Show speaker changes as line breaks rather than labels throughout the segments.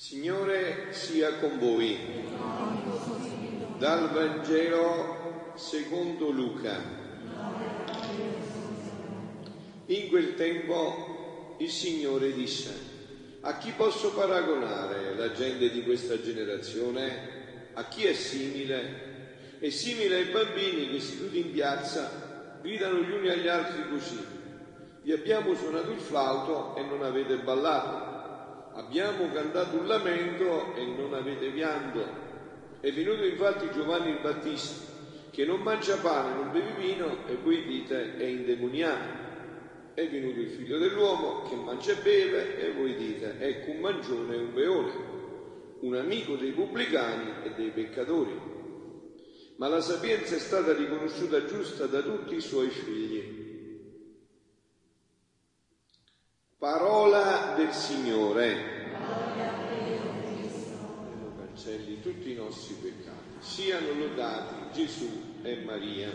Signore sia con voi. Dal Vangelo secondo Luca. In quel tempo il Signore disse, a chi posso paragonare la gente di questa generazione? A chi è simile? È simile ai bambini che seduti in piazza gridano gli uni agli altri così. Vi abbiamo suonato il flauto e non avete ballato abbiamo cantato un lamento e non avete pianto. È venuto infatti Giovanni il Battista, che non mangia pane, non beve vino, e voi dite è indemoniato. È venuto il figlio dell'uomo, che mangia e beve, e voi dite ecco un mangione e un beone, un amico dei pubblicani e dei peccatori. Ma la sapienza è stata riconosciuta giusta da tutti i suoi figli. Parola del Signore. Lo cancelli tutti i nostri peccati. Siano lodati Gesù e Maria.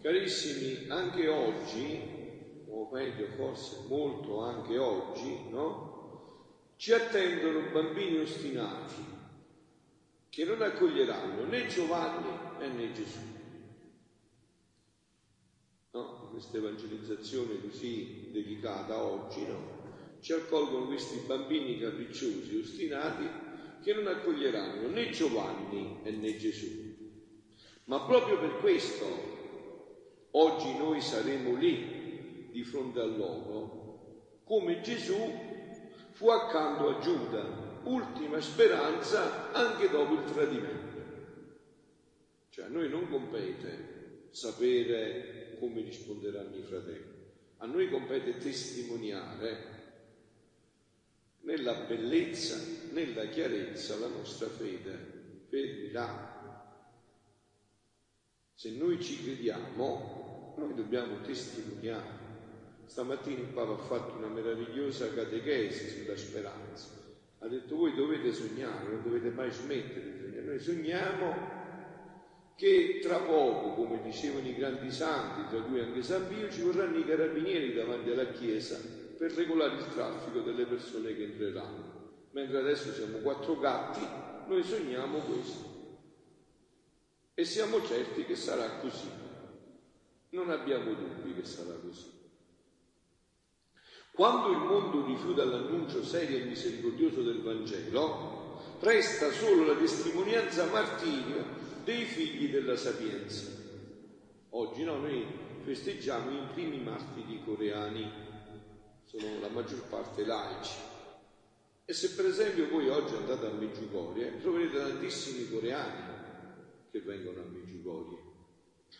Carissimi, anche oggi, o meglio forse molto anche oggi, no? Ci attendono bambini ostinati che non accoglieranno né Giovanni né Gesù no? Questa evangelizzazione così delicata oggi, no? ci accolgono questi bambini capricciosi, ostinati, che non accoglieranno né Giovanni né Gesù. Ma proprio per questo oggi noi saremo lì di fronte a loro, come Gesù fu accanto a Giuda, ultima speranza anche dopo il tradimento. Cioè a noi non compete sapere come risponderanno i fratelli. A noi compete testimoniare nella bellezza, nella chiarezza la nostra fede, fermi Se noi ci crediamo, noi dobbiamo testimoniare. Stamattina il Papa ha fatto una meravigliosa catechesi sulla speranza. Ha detto voi dovete sognare, non dovete mai smettere di sognare. Noi sogniamo che tra poco, come dicevano i grandi santi, tra cui anche San Pio, ci vorranno i carabinieri davanti alla Chiesa per regolare il traffico delle persone che entreranno. Mentre adesso siamo quattro gatti, noi sogniamo questo. E siamo certi che sarà così. Non abbiamo dubbi che sarà così. Quando il mondo rifiuta l'annuncio serio e misericordioso del Vangelo, resta solo la testimonianza martirio dei figli della sapienza. Oggi no, noi festeggiamo i primi martiri coreani, sono la maggior parte laici. E se per esempio voi oggi andate a Meggiugorie, troverete tantissimi coreani che vengono a Meggiugorie.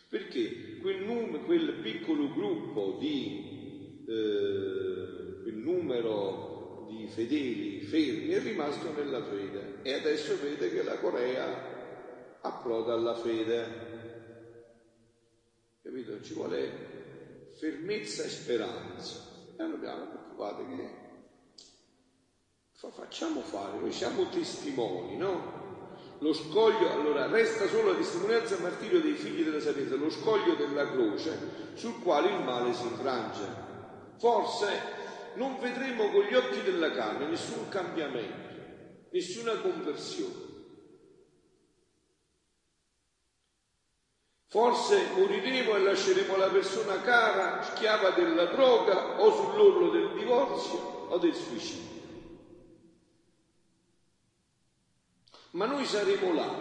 Perché quel, num- quel piccolo gruppo di, eh, quel numero di fedeli fermi è rimasto nella fede e adesso vede che la Corea approda alla fede. Capito? Ci vuole fermezza e speranza. E non abbiamo preoccupate che facciamo fare, noi siamo testimoni, no? Lo scoglio, allora resta solo la testimonianza e martirio dei figli della sapienza, lo scoglio della croce sul quale il male si infrange. Forse non vedremo con gli occhi della carne nessun cambiamento, nessuna conversione Forse moriremo e lasceremo la persona cara schiava della droga o sull'orlo del divorzio o del suicidio. Ma noi saremo là,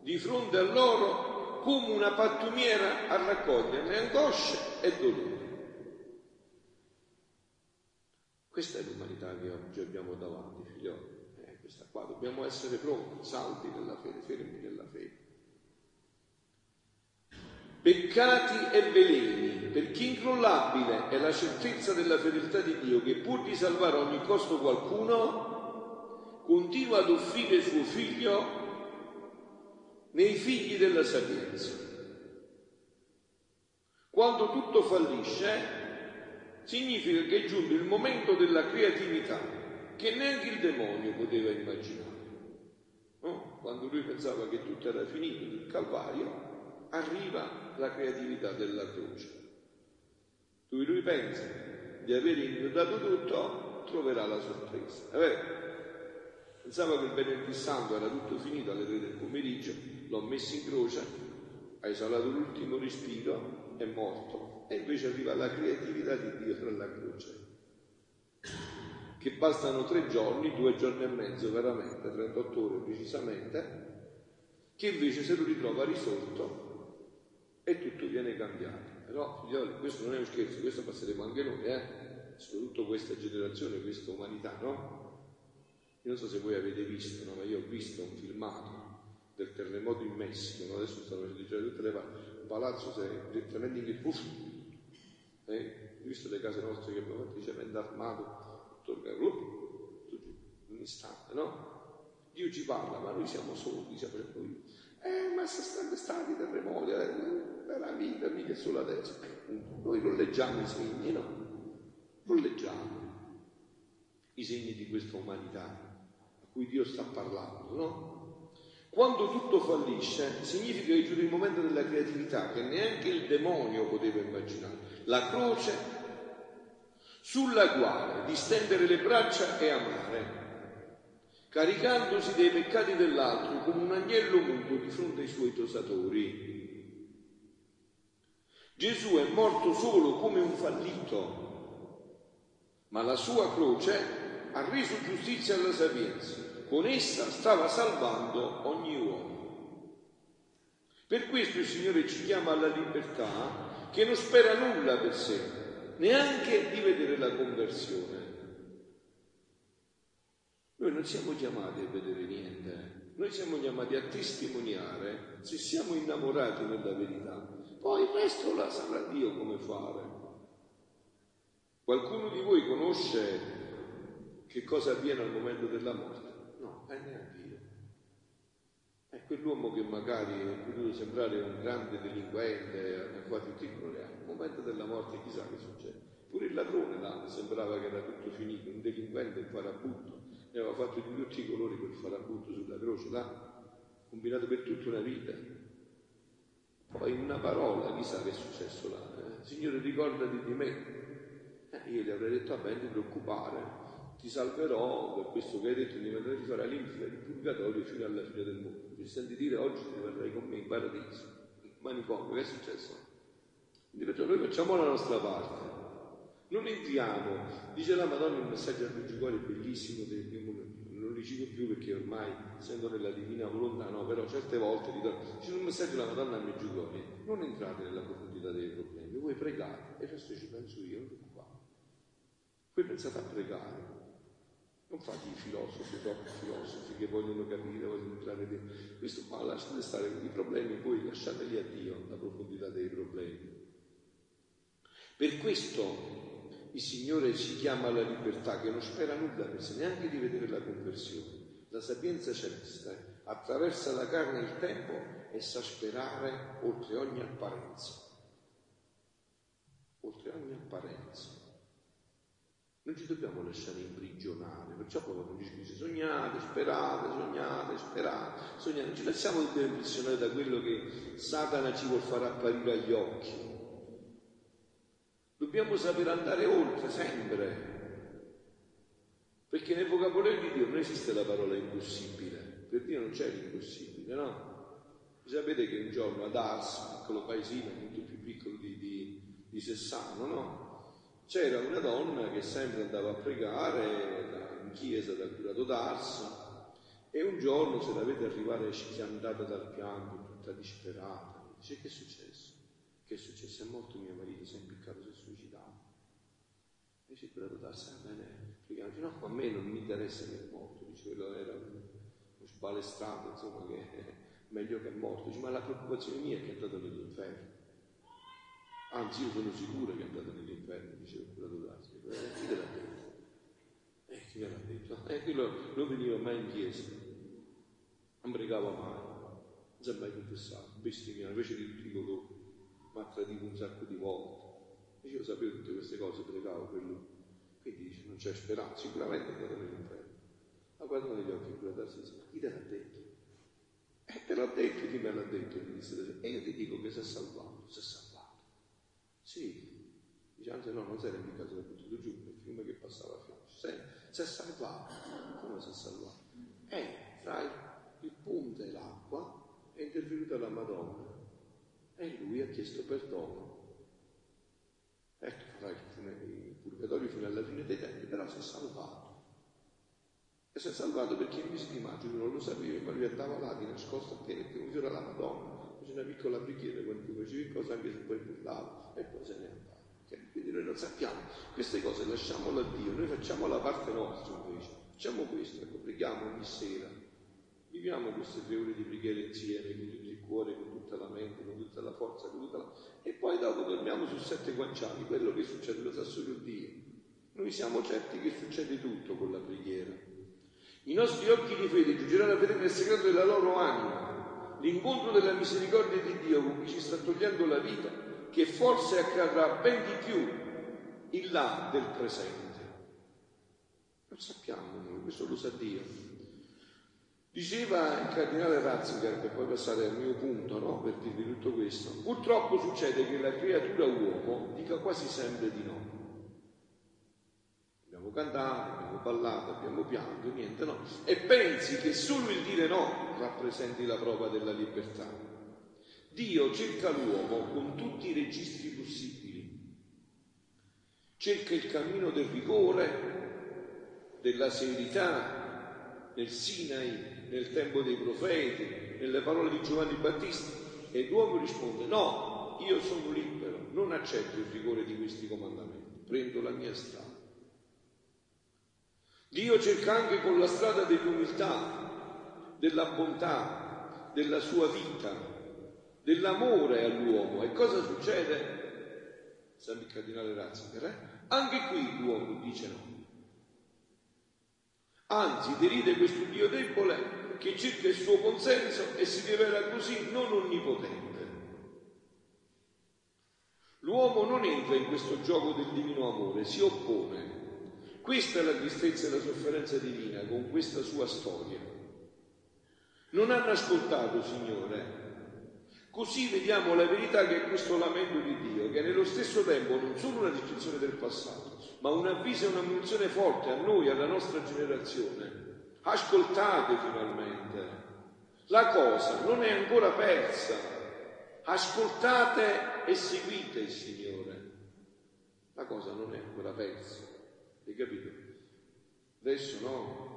di fronte a loro, come una pattumiera a raccoglierne angosce e dolore. Questa è l'umanità che oggi abbiamo davanti, figlioli. Eh, questa qua dobbiamo essere pronti, saldi nella fede, fermi nella fede peccati e veleni, perché incrollabile è la certezza della fedeltà di Dio che pur di salvare a ogni costo qualcuno, continua ad offrire suo figlio nei figli della sapienza. Quando tutto fallisce, significa che è giunto il momento della creatività che neanche il demonio poteva immaginare. No? Quando lui pensava che tutto era finito, il Calvario, arriva la creatività della croce. lui pensa di aver ignorato tutto, troverà la sorpresa. È vero? Pensava che il venerdì santo era tutto finito alle tre del pomeriggio, l'ho messo in croce, ha esalato l'ultimo respiro, è morto. E invece arriva la creatività di Dio tra la croce. Che bastano tre giorni, due giorni e mezzo veramente, 38 ore precisamente, che invece se lo ritrova risolto e tutto viene cambiato. Però, figlioli, questo non è un scherzo, questo passeremo anche noi, eh? soprattutto questa generazione, questa umanità, no? Io non so se voi avete visto, no? ma io ho visto un filmato del terremoto in Messico, no? adesso stanno facendo tutte le parti, un palazzo direttamente in puff, eh? ho visto le case nostre che abbiamo fatto di cemento armato, tutto il un istante, no? Dio ci parla, ma noi siamo soli, siamo noi. Eh, ma sono stati terremoti, eh, la vita, mica sulla destra. Noi non leggiamo i segni, no? Non leggiamo i segni di questa umanità cui Dio sta parlando, no? Quando tutto fallisce, significa che giunge il momento della creatività che neanche il demonio poteva immaginare. La croce sulla quale distendere le braccia e amare, caricandosi dei peccati dell'altro come un agnello muto di fronte ai suoi tosatori. Gesù è morto solo come un fallito, ma la sua croce ha reso giustizia alla sapienza, con essa stava salvando ogni uomo. Per questo il Signore ci chiama alla libertà che non spera nulla per sé, neanche di vedere la conversione. Noi non siamo chiamati a vedere niente, noi siamo chiamati a testimoniare se siamo innamorati nella verità. Poi il resto la saprà Dio come fare. Qualcuno di voi conosce che cosa avviene al momento della morte? No, è neanche io. È quell'uomo che magari è potuto sembrare un grande delinquente, quasi tutti al momento della morte chissà che succede. Pure il ladrone là sembrava che era tutto finito, un delinquente, un farabutto, ne aveva fatto di tutti i colori quel farabutto sulla croce là, combinato per tutta una vita. Poi una parola, chissà che è successo là. Eh? Signore ricordati di me. Eh, io gli avrei detto, vabbè, non ti preoccupare, ti salverò per questo che hai detto di mettere di fare all'infinito il purgatorio fino alla fine del mondo. Mi senti dire oggi ti verrai con me in paradiso, in manicomio, che è successo? Quindi perciò noi facciamo la nostra parte. Non entriamo, dice la Madonna un messaggio al Meggiugorio bellissimo, non li cito più perché ormai essendo nella divina volontà, no, però certe volte dice un messaggio alla Madonna al Meggiugorio, non entrate nella profondità dei problemi, voi pregate e il resto ci penso io, non preoccupate. Voi pensate a pregare, non fate i filosofi, troppi filosofi che vogliono capire, vogliono entrare dentro. Questo qua lasciate stare i problemi, poi lasciateli a Dio la profondità dei problemi. Per questo il Signore ci chiama alla libertà, che non spera nulla per sé, neanche di vedere la conversione. La sapienza celeste attraversa la carne e il tempo e sa sperare oltre ogni apparenza. Oltre ogni apparenza. Non ci dobbiamo lasciare imprigionare, perciò ci dice sognate, sperate, sognate, sperate, sognate, non ci lasciamo impressionare da quello che Satana ci vuol far apparire agli occhi. Dobbiamo sapere andare oltre sempre, perché nel vocabolario di Dio non esiste la parola impossibile, per Dio non c'è l'impossibile, no? Sapete che un giorno ad Ars, piccolo paesino molto più piccolo di, di, di Sessano, no? C'era una donna che sempre andava a pregare in chiesa dal curato d'Ars e un giorno se la vede arrivare schiantata dal pianto, tutta disperata, dice che è successo? Che è successo? È morto mio marito, si è impiccato, si è suicidato. Dice il curato d'Ars, va bene, preghiamo, no, a me non mi interessa che è morto, dice quello era uno sbalestrato, insomma, che è meglio che è morto, dice ma la preoccupazione mia è che è andato nell'inferno. Anzi, io sono sicuro che è andato nell'inferno, diceva il curato d'arte. Eh, chi te l'ha detto? Eh, chi me l'ha detto? Eh, quello non veniva mai in chiesa, non pregava mai, non si è mai confessato, bestemmiava, invece di colori, mi ha tradito un sacco di volte. Dice, io sapevo tutte queste cose, pregavo per lui. Quindi dice, non c'è speranza, sicuramente è andato nell'inferno. Ma guarda negli occhi il curato e ma chi te l'ha detto? Eh, te l'ha detto, chi me l'ha detto? E io ti dico che si è salvato, si è salvato. Sì, Dice, anzi no, non era impiccato da buttato giù, nel fiume che passava a fianco. Si è salvato. Come si è salvato? E fra il ponte e l'acqua è intervenuta la Madonna e lui ha chiesto perdono. Ecco, farà il purgatorio fino alla fine dei tempi, però si è salvato. E si è salvato perché il mese di maggio lui non lo sapeva, ma lui andava là di nascosto a piedi, come la Madonna, una piccola preghiera quando tu facevi cosa, anche se poi burlava, e poi se ne andava. Quindi noi non sappiamo queste cose, lasciamole a Dio, noi facciamo la parte nostra invece, facciamo questo, ecco, preghiamo ogni sera, viviamo queste tre ore di preghiera insieme, con tutto il cuore, con tutta la mente, con tutta la forza, con tutta la... e poi dopo dormiamo su sette guanciali, quello che succede lo sa solo Dio. Noi siamo certi che succede tutto con la preghiera. I nostri occhi di fede giungeranno a vedere nel segreto della loro anima l'incontro della misericordia di Dio con chi ci sta togliendo la vita, che forse accadrà ben di più in là del presente. Non sappiamo noi, questo lo sa Dio. Diceva il cardinale Ratzinger, per poi passare al mio punto, no? per dirvi tutto questo, purtroppo succede che la creatura uomo dica quasi sempre di no. Cantato, abbiamo ballato, abbiamo pianto, niente no. E pensi che solo il dire no rappresenti la prova della libertà. Dio cerca l'uomo con tutti i registri possibili. Cerca il cammino del rigore, della severità, nel Sinai, nel tempo dei profeti, nelle parole di Giovanni Battista, e l'uomo risponde no, io sono libero, non accetto il rigore di questi comandamenti, prendo la mia strada. Dio cerca anche con la strada dell'umiltà, della bontà, della sua vita, dell'amore all'uomo. E cosa succede? Sempre il cardinale Ratzinger, eh? Anche qui l'uomo dice no. Anzi, deride questo Dio debole che cerca il suo consenso e si rivela così non onnipotente. L'uomo non entra in questo gioco del divino amore, si oppone. Questa è la tristezza e la sofferenza divina con questa sua storia. Non hanno ascoltato, Signore. Così vediamo la verità che è questo lamento di Dio, che è nello stesso tempo non solo una descrizione del passato, ma un avviso e una munizione forte a noi, alla nostra generazione Ascoltate finalmente. La cosa non è ancora persa. Ascoltate e seguite il Signore. La cosa non è ancora persa. Hai capito? Adesso no.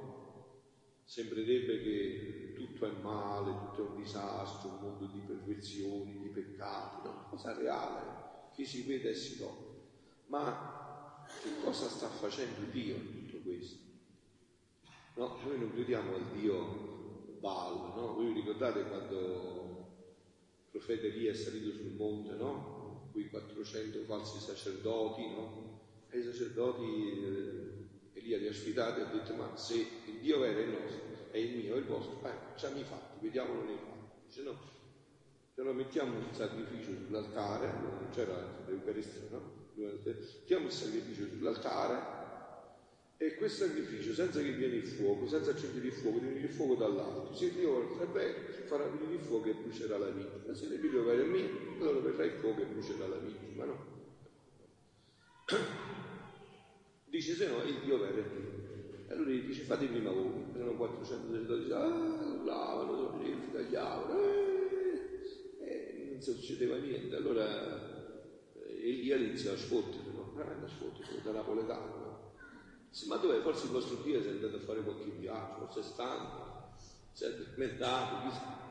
Sembrerebbe che tutto è male, tutto è un disastro, un mondo di perversioni, di peccati, no? Cosa reale. Chi si vede e si tocca. Ma che cosa sta facendo Dio in tutto questo? No, noi non crediamo al Dio Baal, no? Voi vi ricordate quando il profeta Elia è salito sul monte, no? Quei 400 falsi sacerdoti, no? I sacerdoti eh, Elia li ha sfidati e ha detto, ma se il Dio vero è il nostro, è il mio, è il vostro, eh, facciamo i fatti, vediamolo nei fatti. Dice no, se no mettiamo un sacrificio sull'altare, non c'era l'Eucaristia, no? Mettiamo il sacrificio sull'altare e questo sacrificio, senza che viene il fuoco, senza accendere il fuoco, viene il fuoco dall'alto. Se Dio è vero, farà venire il fuoco e brucerà la vittima. Se il figlio vero è allora verrà il fuoco e brucerà la vittima, no? Dice se no vero è mio. E allora gli dice fate prima voi, erano 400 sacerdoti, ah, lavano, si tagliavano, eh, e non succedeva niente. Allora eh, Elia inizia a sfottere, no? Veramente a sfottere, da napoletano sì, ma dov'è? Forse il vostro Dio è andato a fare qualche viaggio, forse è stanco, si è addormentato, chissà.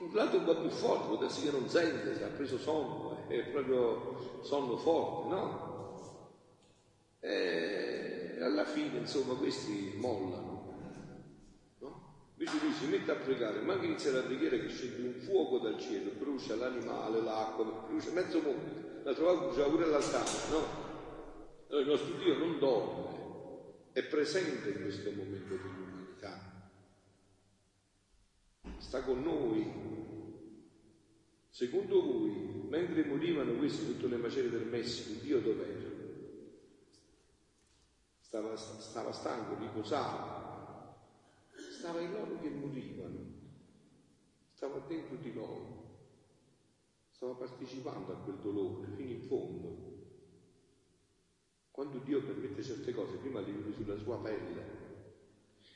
Un lato un po' più forte, può darsi che non sente, si è preso sonno, è proprio sonno forte, no? E alla fine, insomma, questi mollano, no? Invece lui si mette a pregare, ma anche inizia la preghiera che scende un fuoco dal cielo, brucia l'animale, l'acqua, brucia mezzo mondo, la trovata brucia pure l'altare, no? Allora il nostro Dio non dorme, è presente in questo momento dell'umanità, sta con noi. Secondo voi, mentre morivano questi sotto le macerie del Messico, Dio dov'era? Stava, stava stanco, riposava, stava in loro che morivano, stava dentro di loro, stava partecipando a quel dolore fino in fondo. Dio permette certe cose, prima le vive sulla sua pelle.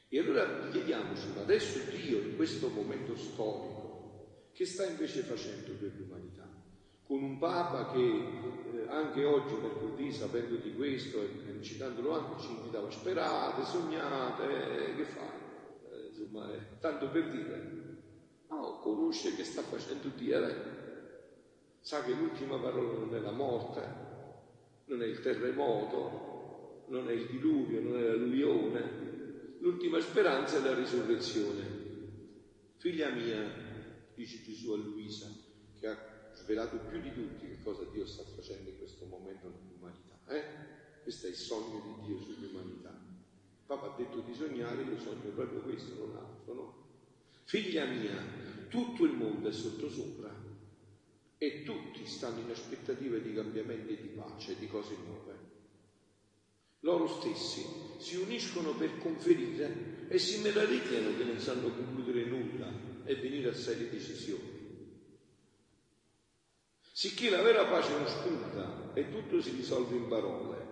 E allora chiediamoci, ma adesso Dio in questo momento storico, che sta invece facendo per l'umanità? Con un Papa che eh, anche oggi, mercoledì, sapendo di questo e citandolo anche, ci invitava, sperate, sognate, eh, che fa? Eh, insomma, eh, tanto per dire, no, conosce che sta facendo Dio, eh? sa che l'ultima parola non è la morte, non è il terremoto, non è il diluvio, non è l'alluvione, l'ultima speranza è la risurrezione. Figlia mia, dice Gesù a Luisa, che ha svelato più di tutti che cosa Dio sta facendo in questo momento nell'umanità. Eh? Questo è il sogno di Dio sull'umanità. Papa ha detto di sognare, io sogno proprio questo, non altro, no? Figlia mia, tutto il mondo è sottosopra e tutti stanno in aspettativa di cambiamenti di pace, di cose nuove. Loro stessi si uniscono per conferire e si meravigliano che non sanno concludere nulla e venire a serie decisioni. Sicché la vera pace non spunta e tutto si risolve in parole.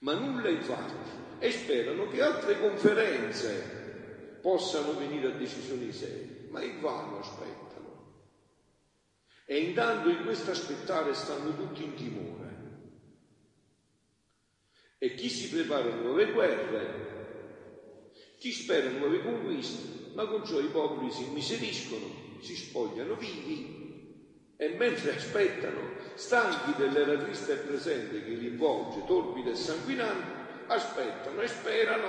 Ma nulla in fatti e sperano che altre conferenze possano venire a decisioni serie, ma in vano aspettano. E intanto in questo aspettare stanno tutti in timore. E chi si prepara a nuove guerre, chi spera nuove conquiste, ma con ciò i popoli si immiseriscono, si spogliano vivi e mentre aspettano, stanchi dell'era triste e presente che li avvolge, torbida e sanguinante, aspettano e sperano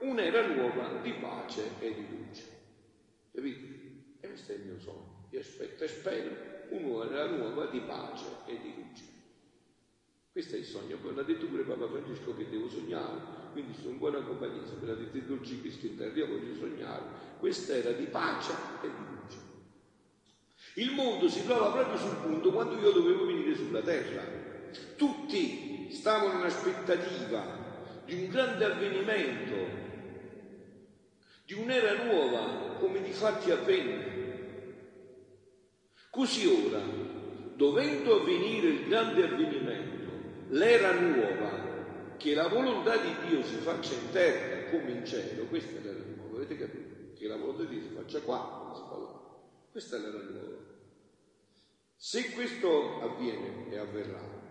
un'era nuova di pace e di luce. Capite? E questo è il mio sogno. Io aspetto e spero un'ora nuova di pace e di luce. Questo è il sogno, poi l'ha detto pure Papa Francesco che devo sognare, quindi sono in buona compagnia, se me l'ha detto il dolce Cristo in terra, io voglio sognare. Questa era di pace e di luce. Il mondo si trova proprio sul punto quando io dovevo venire sulla terra. Tutti stavano in aspettativa di un grande avvenimento, di un'era nuova, come di fatti avvenne. Così ora, dovendo avvenire il grande avvenimento, l'era nuova, che la volontà di Dio si faccia in terra come in cielo, questa è l'era nuova, avete capito? Che la volontà di Dio si faccia qua si fa là. Questa è l'era nuova. Se questo avviene e avverrà,